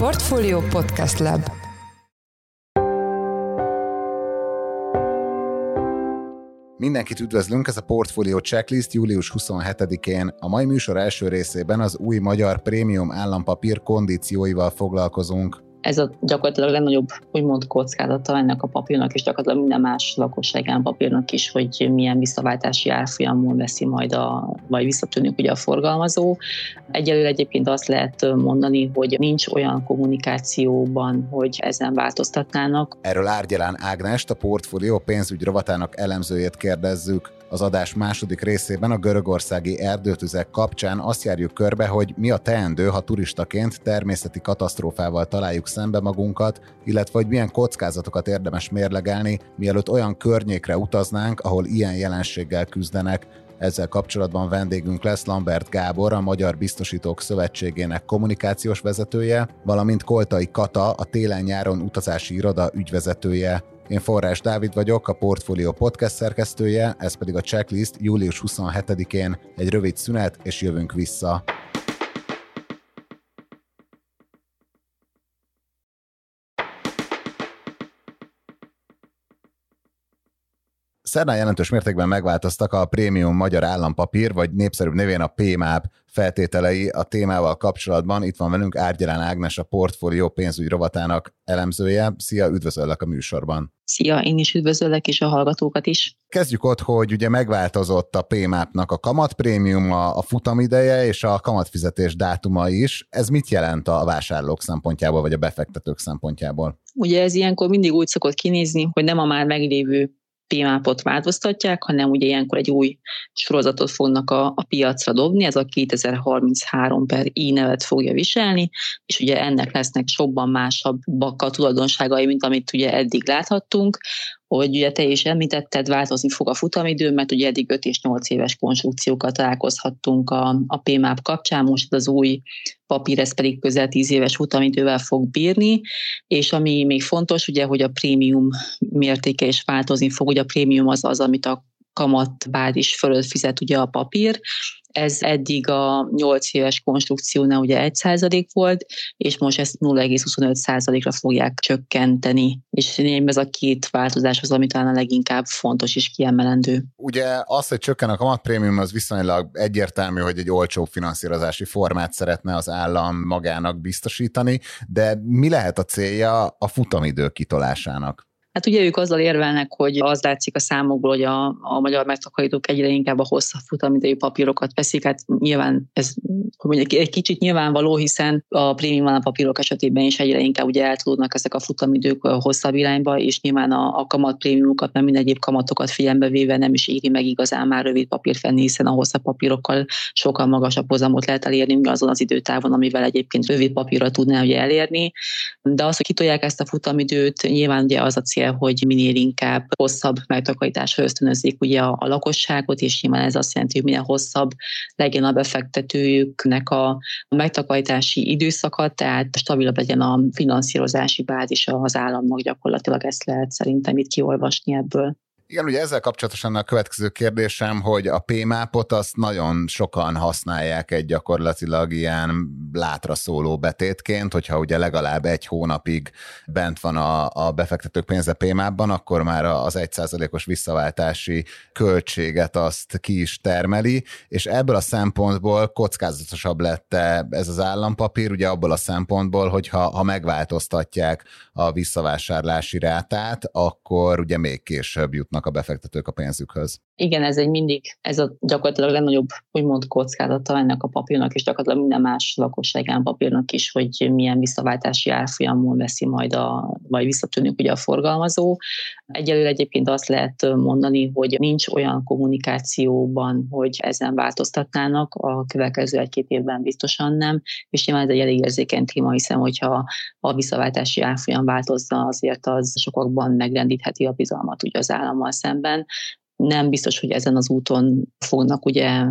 Portfolio Podcast Lab Mindenkit üdvözlünk, ez a Portfolio Checklist július 27-én. A mai műsor első részében az új magyar prémium állampapír kondícióival foglalkozunk ez a gyakorlatilag legnagyobb úgymond kockázata ennek a papírnak, és gyakorlatilag minden más lakosságán papírnak is, hogy milyen visszaváltási árfolyamon veszi majd a, vagy visszatűnik ugye a forgalmazó. Egyelőre egyébként azt lehet mondani, hogy nincs olyan kommunikációban, hogy ezen változtatnának. Erről Árgyalán Ágnest, a portfólió pénzügy rovatának elemzőjét kérdezzük. Az adás második részében a görögországi erdőtüzek kapcsán azt járjuk körbe, hogy mi a teendő, ha turistaként természeti katasztrófával találjuk szembe magunkat, illetve hogy milyen kockázatokat érdemes mérlegelni, mielőtt olyan környékre utaznánk, ahol ilyen jelenséggel küzdenek. Ezzel kapcsolatban vendégünk lesz Lambert Gábor, a Magyar Biztosítók Szövetségének kommunikációs vezetője, valamint Koltai Kata, a télen-nyáron utazási iroda ügyvezetője. Én Forrás Dávid vagyok, a Portfolio podcast szerkesztője, ez pedig a checklist július 27-én. Egy rövid szünet, és jövünk vissza. Szerdán jelentős mértékben megváltoztak a prémium magyar állampapír, vagy népszerűbb névén a PMAP feltételei a témával kapcsolatban. Itt van velünk Árgyalán Ágnes, a portfólió pénzügy rovatának elemzője. Szia, üdvözöllek a műsorban. Szia, én is üdvözöllek, és a hallgatókat is. Kezdjük ott, hogy ugye megváltozott a PMAP-nak a kamatprémium, a futamideje és a kamatfizetés dátuma is. Ez mit jelent a vásárlók szempontjából, vagy a befektetők szempontjából? Ugye ez ilyenkor mindig úgy szokott kinézni, hogy nem a már meglévő PMAP-ot változtatják, hanem ugye ilyenkor egy új sorozatot fognak a, a piacra dobni, ez a 2033 per I nevet fogja viselni, és ugye ennek lesznek sokban másabbak a tulajdonságai, mint amit ugye eddig láthattunk hogy ugye te is említetted, változni fog a futamidő, mert ugye eddig 5 és 8 éves konstrukciókat találkozhattunk a, a PMAP kapcsán, most az új papír, ez pedig közel 10 éves futamidővel fog bírni, és ami még fontos, ugye, hogy a prémium mértéke is változni fog, ugye a prémium az az, amit a kamatbázis fölött fizet ugye a papír, ez eddig a 8 éves konstrukciónál ugye 1% volt, és most ezt 0,25% ra fogják csökkenteni. És ez a két változás az, ami talán a leginkább fontos és kiemelendő. Ugye az, hogy csökken a kamatprémium, az viszonylag egyértelmű, hogy egy olcsó finanszírozási formát szeretne az állam magának biztosítani, de mi lehet a célja a futamidő kitolásának? Hát ugye ők azzal érvelnek, hogy az látszik a számokból, hogy a, a magyar megtakarítók egyre inkább a hosszabb futamidejű papírokat veszik. Hát nyilván ez hogy mondjuk, egy kicsit nyilvánvaló, hiszen a prémium papírok esetében is egyre inkább ugye eltudnak ezek a futamidők hosszabb irányba, és nyilván a, a kamat prémiumokat, nem minden egyéb kamatokat figyelembe véve nem is éri meg igazán már rövid papír fenni, hiszen a hosszabb papírokkal sokkal magasabb hozamot lehet elérni azon az időtávon, amivel egyébként rövid papírra tudná ugye elérni. De az, hogy kitolják ezt a futamidőt, nyilván ugye az a cél, cél, hogy minél inkább hosszabb megtakarításra ösztönözzék ugye a, a lakosságot, és nyilván ez azt jelenti, hogy minél hosszabb legyen a befektetőjüknek a, megtakarítási időszaka, tehát stabilabb legyen a finanszírozási bázisa az államnak gyakorlatilag ezt lehet szerintem itt kiolvasni ebből. Igen, ugye ezzel kapcsolatosan a következő kérdésem, hogy a PMAP-ot azt nagyon sokan használják egy gyakorlatilag ilyen látra szóló betétként, hogyha ugye legalább egy hónapig bent van a, a befektetők pénze PMAP-ban, akkor már az egyszázalékos visszaváltási költséget azt ki is termeli, és ebből a szempontból kockázatosabb lett ez az állampapír, ugye abból a szempontból, hogy ha, ha megváltoztatják a visszavásárlási rátát, akkor ugye még később jutnak jutnak a befektetők a pénzükhöz. Igen, ez egy mindig, ez a gyakorlatilag legnagyobb úgymond kockázata ennek a papírnak, és gyakorlatilag minden más lakosságán papírnak is, hogy milyen visszaváltási árfolyamon veszi majd a, vagy visszatűnik ugye a forgalmazó. Egyelőre egyébként azt lehet mondani, hogy nincs olyan kommunikációban, hogy ezen változtatnának, a következő egy-két évben biztosan nem, és nyilván ez egy elég érzékeny téma, hiszen hogyha a visszaváltási árfolyam változna, azért az sokakban megrendítheti a bizalmat ugye az állammal szemben, nem biztos, hogy ezen az úton fognak ugye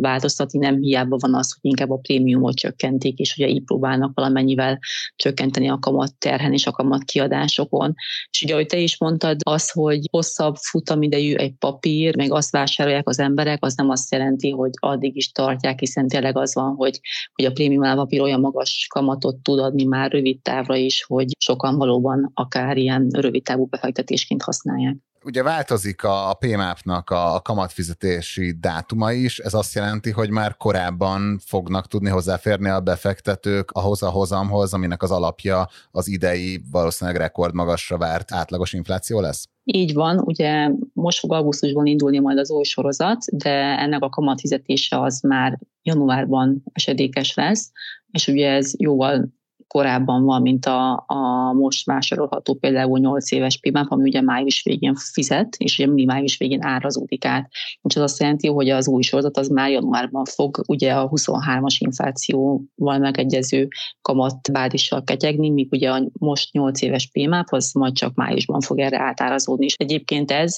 változtatni, nem hiába van az, hogy inkább a prémiumot csökkentik, és ugye így próbálnak valamennyivel csökkenteni a kamat terhen és a kamat kiadásokon. És ugye, ahogy te is mondtad, az, hogy hosszabb futamidejű egy papír, meg azt vásárolják az emberek, az nem azt jelenti, hogy addig is tartják, hiszen tényleg az van, hogy, hogy a prémium állapapír olyan magas kamatot tud adni már rövid távra is, hogy sokan valóban akár ilyen rövid távú befektetésként használják. Ugye változik a, a PMAP-nak a, a kamatfizetési dátuma is, ez azt jelenti, hogy már korábban fognak tudni hozzáférni a befektetők ahhoz a hozamhoz, aminek az alapja az idei valószínűleg rekordmagasra várt átlagos infláció lesz? Így van, ugye most fog augusztusban indulni majd az új sorozat, de ennek a kamatfizetése az már januárban esedékes lesz, és ugye ez jóval korábban van, mint a, a most vásárolható például 8 éves PIMAP, ami ugye május végén fizet, és ugye mindig május végén árazódik át. És az azt jelenti, hogy az új sorozat az már januárban fog ugye a 23-as inflációval megegyező kamat bázissal ketyegni, míg ugye a most 8 éves PIMAP az majd csak májusban fog erre átárazódni. És egyébként ez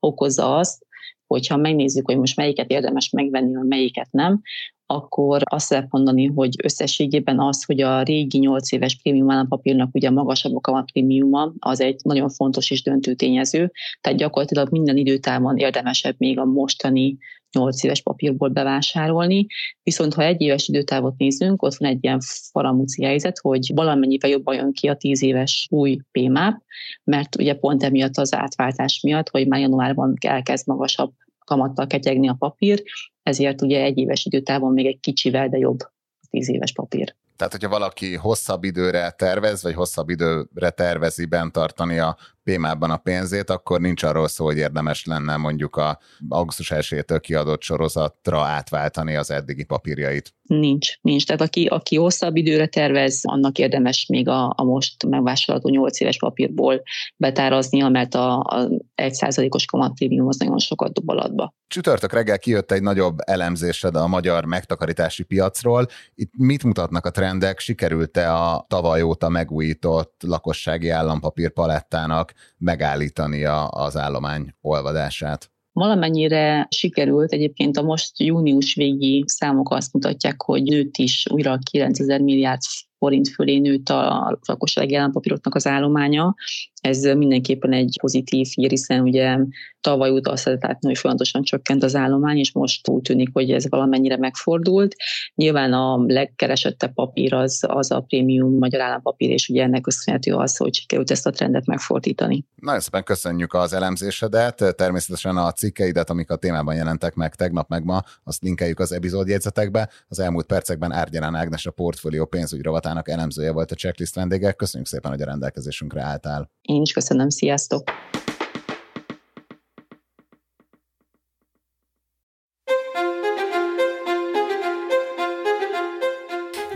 okozza azt, hogyha megnézzük, hogy most melyiket érdemes megvenni, vagy melyiket nem, akkor azt lehet mondani, hogy összességében az, hogy a régi 8 éves prémium állampapírnak ugye magasabb a kamatprémiuma, az egy nagyon fontos és döntő tényező, tehát gyakorlatilag minden időtávon érdemesebb még a mostani 8 éves papírból bevásárolni, viszont ha egy éves időtávot nézünk, ott van egy ilyen faramúci helyzet, hogy valamennyivel jobban jön ki a 10 éves új PMAP, mert ugye pont emiatt az átváltás miatt, hogy már januárban elkezd magasabb kamattal ketyegni a papír, ezért ugye egy éves időtávon még egy kicsivel, de jobb a tíz éves papír. Tehát, hogyha valaki hosszabb időre tervez, vagy hosszabb időre tervezi bent tartani a PMA-ban a pénzét, akkor nincs arról szó, hogy érdemes lenne mondjuk a augusztus 1 kiadott sorozatra átváltani az eddigi papírjait. Nincs, nincs. Tehát aki, aki hosszabb időre tervez, annak érdemes még a, a most megvásárolható 8 éves papírból betáraznia, mert a, a 1%-os kamatprémium az nagyon sokat dob alatba. Csütörtök reggel kijött egy nagyobb elemzésed a magyar megtakarítási piacról. Itt mit mutatnak a trendek? Sikerült-e a tavaly óta megújított lakossági állampapír palettának megállítania az állomány olvadását? Valamennyire sikerült, egyébként a most június végi számok azt mutatják, hogy nőtt is újra 9000 milliárd forint fölé nőtt a lakossági állampapíroknak az állománya. Ez mindenképpen egy pozitív hír, hiszen ugye tavaly óta azt lehet látni, hogy folyamatosan csökkent az állomány, és most úgy tűnik, hogy ez valamennyire megfordult. Nyilván a legkeresettebb papír az, az a prémium magyar állampapír, és ugye ennek köszönhető az, hogy sikerült ezt a trendet megfordítani. Nagyon szépen köszönjük az elemzésedet, természetesen a cikkeidet, amik a témában jelentek meg tegnap meg ma, azt linkeljük az epizódjegyzetekbe. Az elmúlt percekben Árgyalán Ágnes a portfólió pénzügyi rovatának elemzője volt a checklist vendége. Köszönjük szépen, hogy a rendelkezésünkre álltál. Én is köszönöm, sziasztok!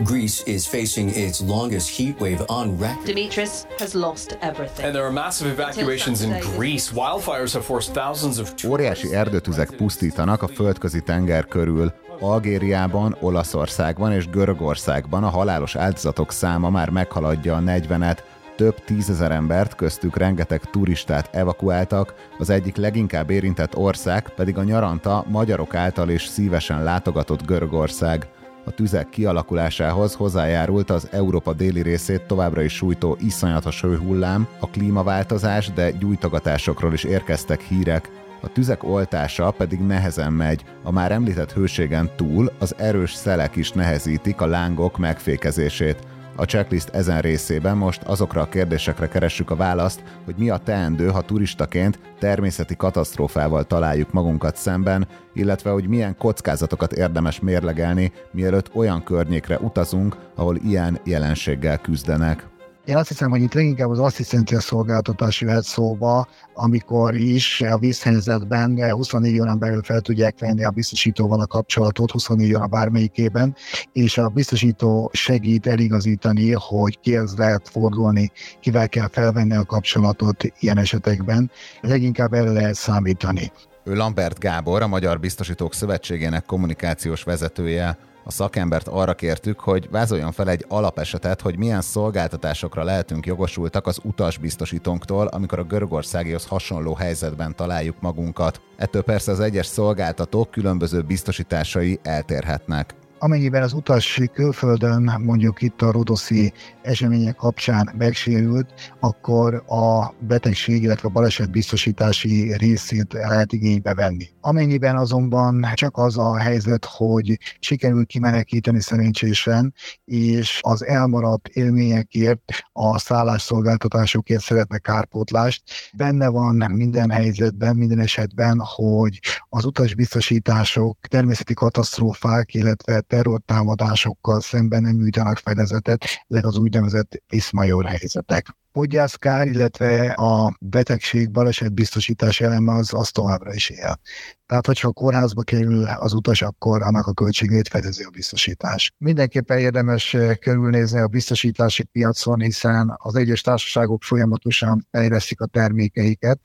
Greece is facing its longest heat wave on record. Dimitris has lost everything. And there are massive evacuations in Greece. Wildfires have forced thousands of Óriási erdőtüzek pusztítanak a földközi tenger körül. Algériában, Olaszországban és Görögországban a halálos áldozatok száma már meghaladja a 40-et, több tízezer embert, köztük rengeteg turistát evakuáltak, az egyik leginkább érintett ország pedig a nyaranta magyarok által is szívesen látogatott Görögország. A tüzek kialakulásához hozzájárult az Európa déli részét továbbra is sújtó iszonyatos hőhullám, a klímaváltozás, de gyújtogatásokról is érkeztek hírek, a tüzek oltása pedig nehezen megy, a már említett hőségen túl az erős szelek is nehezítik a lángok megfékezését. A checklist ezen részében most azokra a kérdésekre keressük a választ, hogy mi a teendő, ha turistaként természeti katasztrófával találjuk magunkat szemben, illetve hogy milyen kockázatokat érdemes mérlegelni, mielőtt olyan környékre utazunk, ahol ilyen jelenséggel küzdenek. Én azt hiszem, hogy itt leginkább az asszisztencia szolgáltatás jöhet szóba, amikor is a vízhelyzetben 24 órán belül fel tudják venni a biztosítóval a kapcsolatot, 24 óra bármelyikében, és a biztosító segít eligazítani, hogy kihez lehet fordulni, kivel kell felvenni a kapcsolatot ilyen esetekben. Leginkább erre lehet számítani. Ő Lambert Gábor, a Magyar Biztosítók Szövetségének kommunikációs vezetője, A szakembert arra kértük, hogy vázoljon fel egy alapesetet, hogy milyen szolgáltatásokra lehetünk jogosultak az utasbiztosítónktól, amikor a görögországihoz hasonló helyzetben találjuk magunkat. Ettől persze az egyes szolgáltatók különböző biztosításai eltérhetnek. Amennyiben az utas külföldön, mondjuk itt a rodoszi események kapcsán megsérült, akkor a betegség, illetve a baleset biztosítási részét lehet igénybe venni. Amennyiben azonban csak az a helyzet, hogy sikerül kimenekíteni szerencsésen, és az elmaradt élményekért, a szállásszolgáltatásokért szeretne kárpótlást, benne van minden helyzetben, minden esetben, hogy az utasbiztosítások természeti katasztrófák, illetve terrortámadásokkal szemben nem nyújtanak fedezetet, ezek az úgynevezett iszmajor helyzetek. Podgyászkár, illetve a betegség baleset biztosítás eleme az, az továbbra is él. Tehát, hogyha a kórházba kerül az utas, akkor annak a költségét fedezi a biztosítás. Mindenképpen érdemes eh, körülnézni a biztosítási piacon, hiszen az egyes társaságok folyamatosan fejlesztik a termékeiket,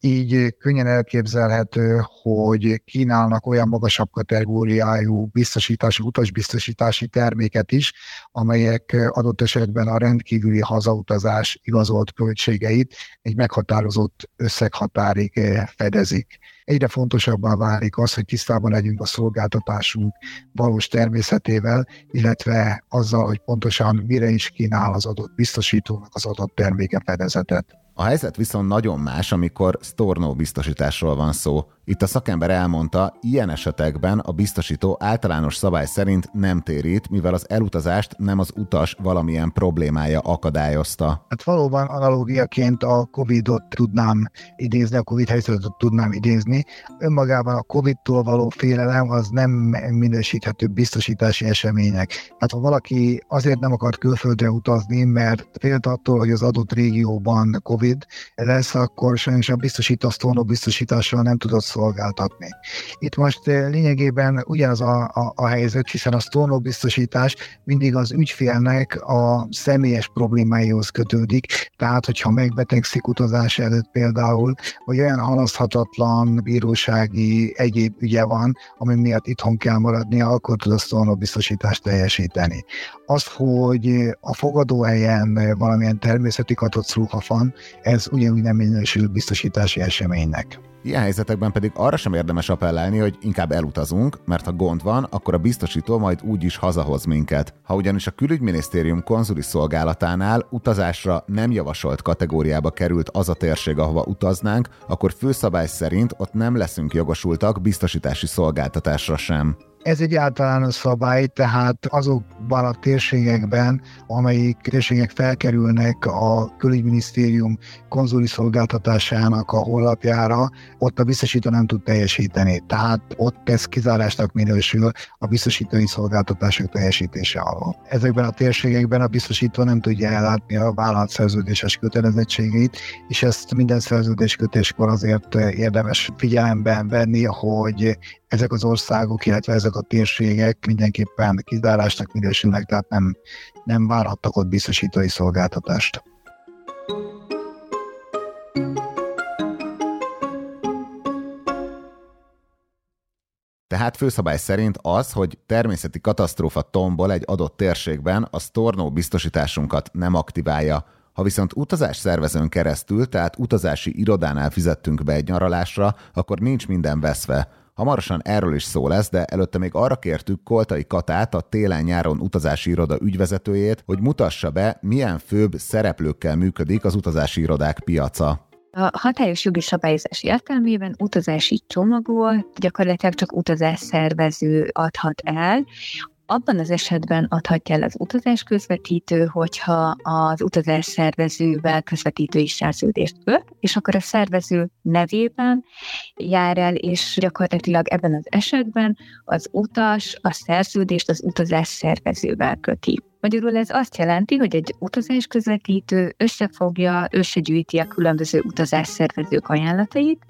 így könnyen elképzelhető, hogy kínálnak olyan magasabb kategóriájú biztosítási, utasbiztosítási terméket is, amelyek adott esetben a rendkívüli hazautazás igazolt költségeit egy meghatározott összeghatárig fedezik. Egyre fontosabbá válik az, hogy tisztában legyünk a szolgáltatásunk valós természetével, illetve azzal, hogy pontosan mire is kínál az adott biztosítónak az adott terméke fedezetet. A helyzet viszont nagyon más, amikor Storno biztosításról van szó. Itt a szakember elmondta, ilyen esetekben a biztosító általános szabály szerint nem térít, mivel az elutazást nem az utas valamilyen problémája akadályozta. Hát valóban analógiaként a Covid-ot tudnám idézni, a Covid helyzetet tudnám idézni. Önmagában a Covid-tól való félelem az nem minősíthető biztosítási események. Hát ha valaki azért nem akart külföldre utazni, mert félt attól, hogy az adott régióban Covid lesz, akkor sajnos a biztosító a biztosítással nem tudott szolgáltatni. Itt most eh, lényegében ugyanaz a, a, a helyzet, hiszen a sztornó biztosítás mindig az ügyfélnek a személyes problémáihoz kötődik, tehát hogyha megbetegszik utazás előtt például, vagy olyan halaszthatatlan bírósági egyéb ügye van, ami miatt itthon kell maradnia, akkor tud a biztosítást teljesíteni. Az, hogy a fogadóhelyen valamilyen természeti katasztrófa van, ez ugyanúgy nem minősül biztosítási eseménynek. Ilyen helyzetekben pedig arra sem érdemes appellálni, hogy inkább elutazunk, mert ha gond van, akkor a biztosító majd úgy is hazahoz minket. Ha ugyanis a külügyminisztérium konzuli szolgálatánál utazásra nem javasolt kategóriába került az a térség, ahova utaznánk, akkor főszabály szerint ott nem leszünk jogosultak biztosítási szolgáltatásra sem. Ez egy általános szabály, tehát azokban a térségekben, amelyik térségek felkerülnek a külügyminisztérium konzuli szolgáltatásának a honlapjára, ott a biztosító nem tud teljesíteni. Tehát ott ez kizárásnak minősül a biztosítói szolgáltatások teljesítése alól. Ezekben a térségekben a biztosító nem tudja ellátni a vállalat szerződéses kötelezettségeit, és ezt minden szerződéskötéskor azért érdemes figyelemben venni, hogy ezek az országok, illetve ezek a térségek mindenképpen kizárásnak minősülnek, tehát nem, nem várhattak ott biztosítói szolgáltatást. Tehát főszabály szerint az, hogy természeti katasztrófa tombol egy adott térségben, a Storno biztosításunkat nem aktiválja. Ha viszont utazás szervezőn keresztül, tehát utazási irodánál fizettünk be egy nyaralásra, akkor nincs minden veszve. Hamarosan erről is szó lesz, de előtte még arra kértük Koltai Katát, a télen-nyáron utazási iroda ügyvezetőjét, hogy mutassa be, milyen főbb szereplőkkel működik az utazási irodák piaca. A hatályos jogi szabályozás értelmében utazási csomagol gyakorlatilag csak utazás szervező adhat el, abban az esetben adhatja el az utazás közvetítő, hogyha az utazás szervezővel közvetítői szerződést köt, és akkor a szervező nevében jár el, és gyakorlatilag ebben az esetben az utas a szerződést az utazás szervezővel köti. Magyarul ez azt jelenti, hogy egy utazás közvetítő összefogja, összegyűjti a különböző utazásszervezők ajánlatait,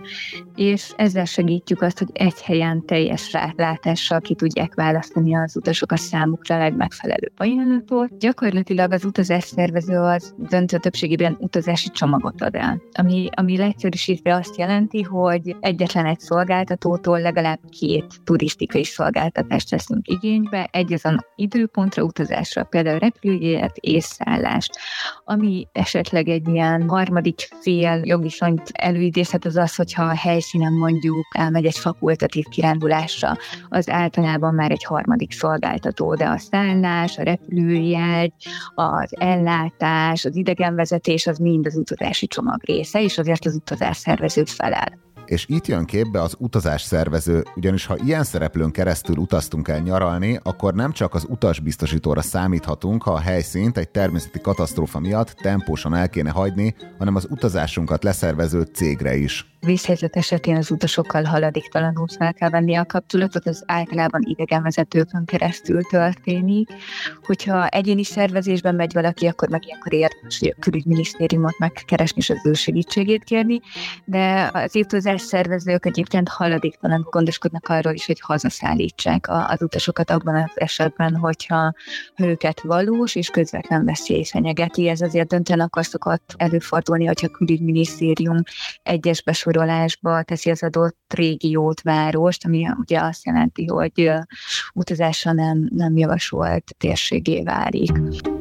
és ezzel segítjük azt, hogy egy helyen teljes rálátással ki tudják választani az utasok a számukra legmegfelelőbb ajánlatot. Gyakorlatilag az utazásszervező az döntő többségében utazási csomagot ad el, ami, ami leegyszerűsítve azt jelenti, hogy egyetlen egy szolgáltatótól legalább két turisztikai szolgáltatást veszünk igénybe, egy azon időpontra utazásra, például repülőjegyet és szállást. Ami esetleg egy ilyen harmadik fél jogviszonyt előidézhet, az az, hogyha a helyszínen mondjuk elmegy egy fakultatív kirándulásra, az általában már egy harmadik szolgáltató, de a szállás, a repülőjegy, az ellátás, az idegenvezetés, az mind az utazási csomag része, és azért az utazás szervezőt felel és itt jön képbe az utazás szervező, ugyanis ha ilyen szereplőn keresztül utaztunk el nyaralni, akkor nem csak az utasbiztosítóra számíthatunk, ha a helyszínt egy természeti katasztrófa miatt tempósan el kéne hagyni, hanem az utazásunkat leszervező cégre is vízhelyzet esetén az utasokkal haladéktalanul fel kell venni a kapcsolatot, az általában idegenvezetőkön keresztül történik. Hogyha egyéni szervezésben megy valaki, akkor meg ilyenkor érdemes, hogy a külügyminisztériumot megkeresni és az ő segítségét kérni, de az utazás szervezők egyébként haladéktalanul gondoskodnak arról is, hogy hazaszállítsák az utasokat abban az esetben, hogyha őket valós és közvetlen veszély fenyegeti. Ez azért döntően akkor szokott előfordulni, hogyha külügyminisztérium egyes besorolásba teszi az adott régiót, várost, ami ugye azt jelenti, hogy utazásra nem, nem javasolt térségé válik.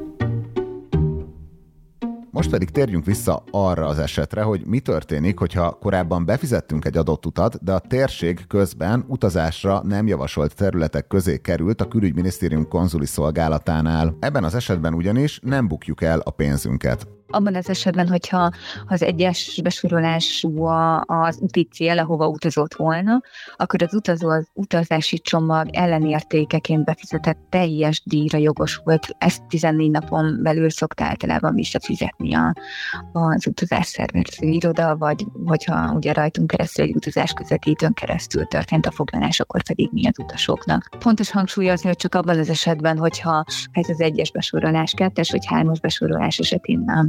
Most pedig térjünk vissza arra az esetre, hogy mi történik, hogyha korábban befizettünk egy adott utat, de a térség közben utazásra nem javasolt területek közé került a külügyminisztérium konzuli szolgálatánál. Ebben az esetben ugyanis nem bukjuk el a pénzünket abban az esetben, hogyha az egyes besorolású az úti cél, ahova utazott volna, akkor az utazó az utazási csomag ellenértékeként befizetett teljes díjra jogosult. Ezt 14 napon belül szokta általában visszafizetni a, az utazás szervező iroda, vagy hogyha ugye rajtunk keresztül egy utazás közvetítőn keresztül történt a foglalás, akkor pedig mi az utasoknak. Fontos hangsúlyozni, hogy csak abban az esetben, hogyha ez az egyes besorolás, kettes vagy hármas besorolás esetén nem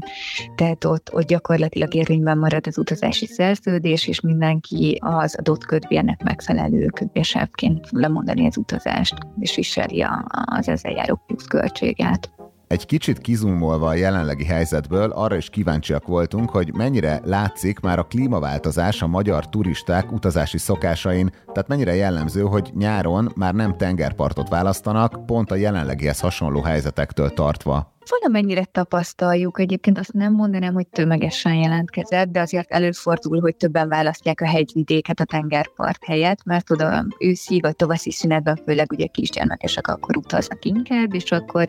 tehát ott, ott gyakorlatilag érvényben marad az utazási szerződés, és mindenki az adott kötvérnek megfelelő kötvésávként lemondani az utazást, és viseli az ezzel járó költséget. Egy kicsit kizumolva a jelenlegi helyzetből arra is kíváncsiak voltunk, hogy mennyire látszik már a klímaváltozás a magyar turisták utazási szokásain, tehát mennyire jellemző, hogy nyáron már nem tengerpartot választanak, pont a jelenlegihez hasonló helyzetektől tartva valamennyire tapasztaljuk, egyébként azt nem mondanám, hogy tömegesen jelentkezett, de azért előfordul, hogy többen választják a hegyvidéket a tengerpart helyett, mert oda őszi vagy tavaszi szünetben főleg ugye kisgyermekesek akkor utaznak inkább, és akkor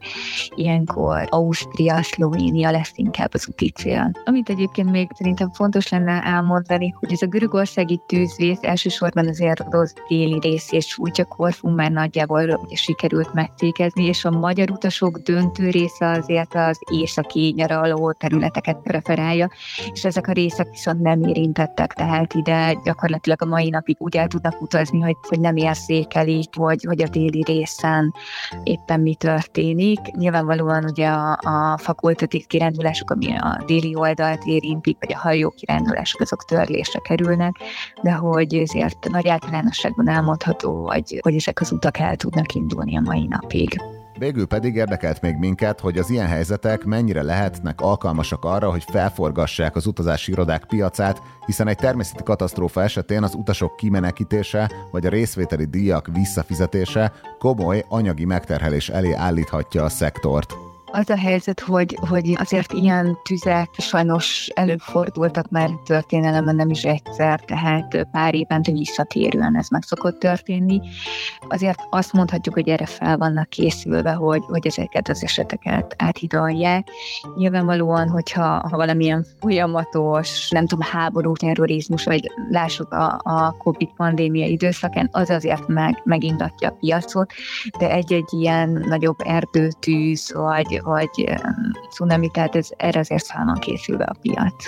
ilyenkor Ausztria, Szlovénia lesz inkább az úti cél. Amit egyébként még szerintem fontos lenne elmondani, hogy ez a görögországi tűzvész elsősorban azért rossz déli rész és sújtja Korfú már nagyjából ugye sikerült megtékezni, és a magyar utasok döntő része az azért az északi nyaraló területeket preferálja, és ezek a részek viszont nem érintettek, tehát ide gyakorlatilag a mai napig úgy el tudnak utazni, hogy, hogy nem érzékelik, vagy, hogy a déli részen éppen mi történik. Nyilvánvalóan ugye a, a fakultatív kirándulások, ami a déli oldalt érintik, vagy a hajó kirándulások, azok törlésre kerülnek, de hogy ezért nagy általánosságban elmondható, hogy, hogy ezek az utak el tudnak indulni a mai napig. Végül pedig érdekelt még minket, hogy az ilyen helyzetek mennyire lehetnek alkalmasak arra, hogy felforgassák az utazási irodák piacát, hiszen egy természeti katasztrófa esetén az utasok kimenekítése vagy a részvételi díjak visszafizetése komoly anyagi megterhelés elé állíthatja a szektort. Az a helyzet, hogy, hogy azért ilyen tüzek sajnos előfordultak már történelemben nem is egyszer, tehát pár évente visszatérően ez meg szokott történni. Azért azt mondhatjuk, hogy erre fel vannak készülve, hogy, hogy ezeket az eseteket áthidalják. Nyilvánvalóan, hogyha ha valamilyen folyamatos, nem tudom, háború, terrorizmus, vagy lássuk a, a COVID pandémia időszakán, az azért meg, megindatja a piacot, de egy-egy ilyen nagyobb erdőtűz, vagy, vagy cunami, tehát ez, erre azért fel van készülve a piac.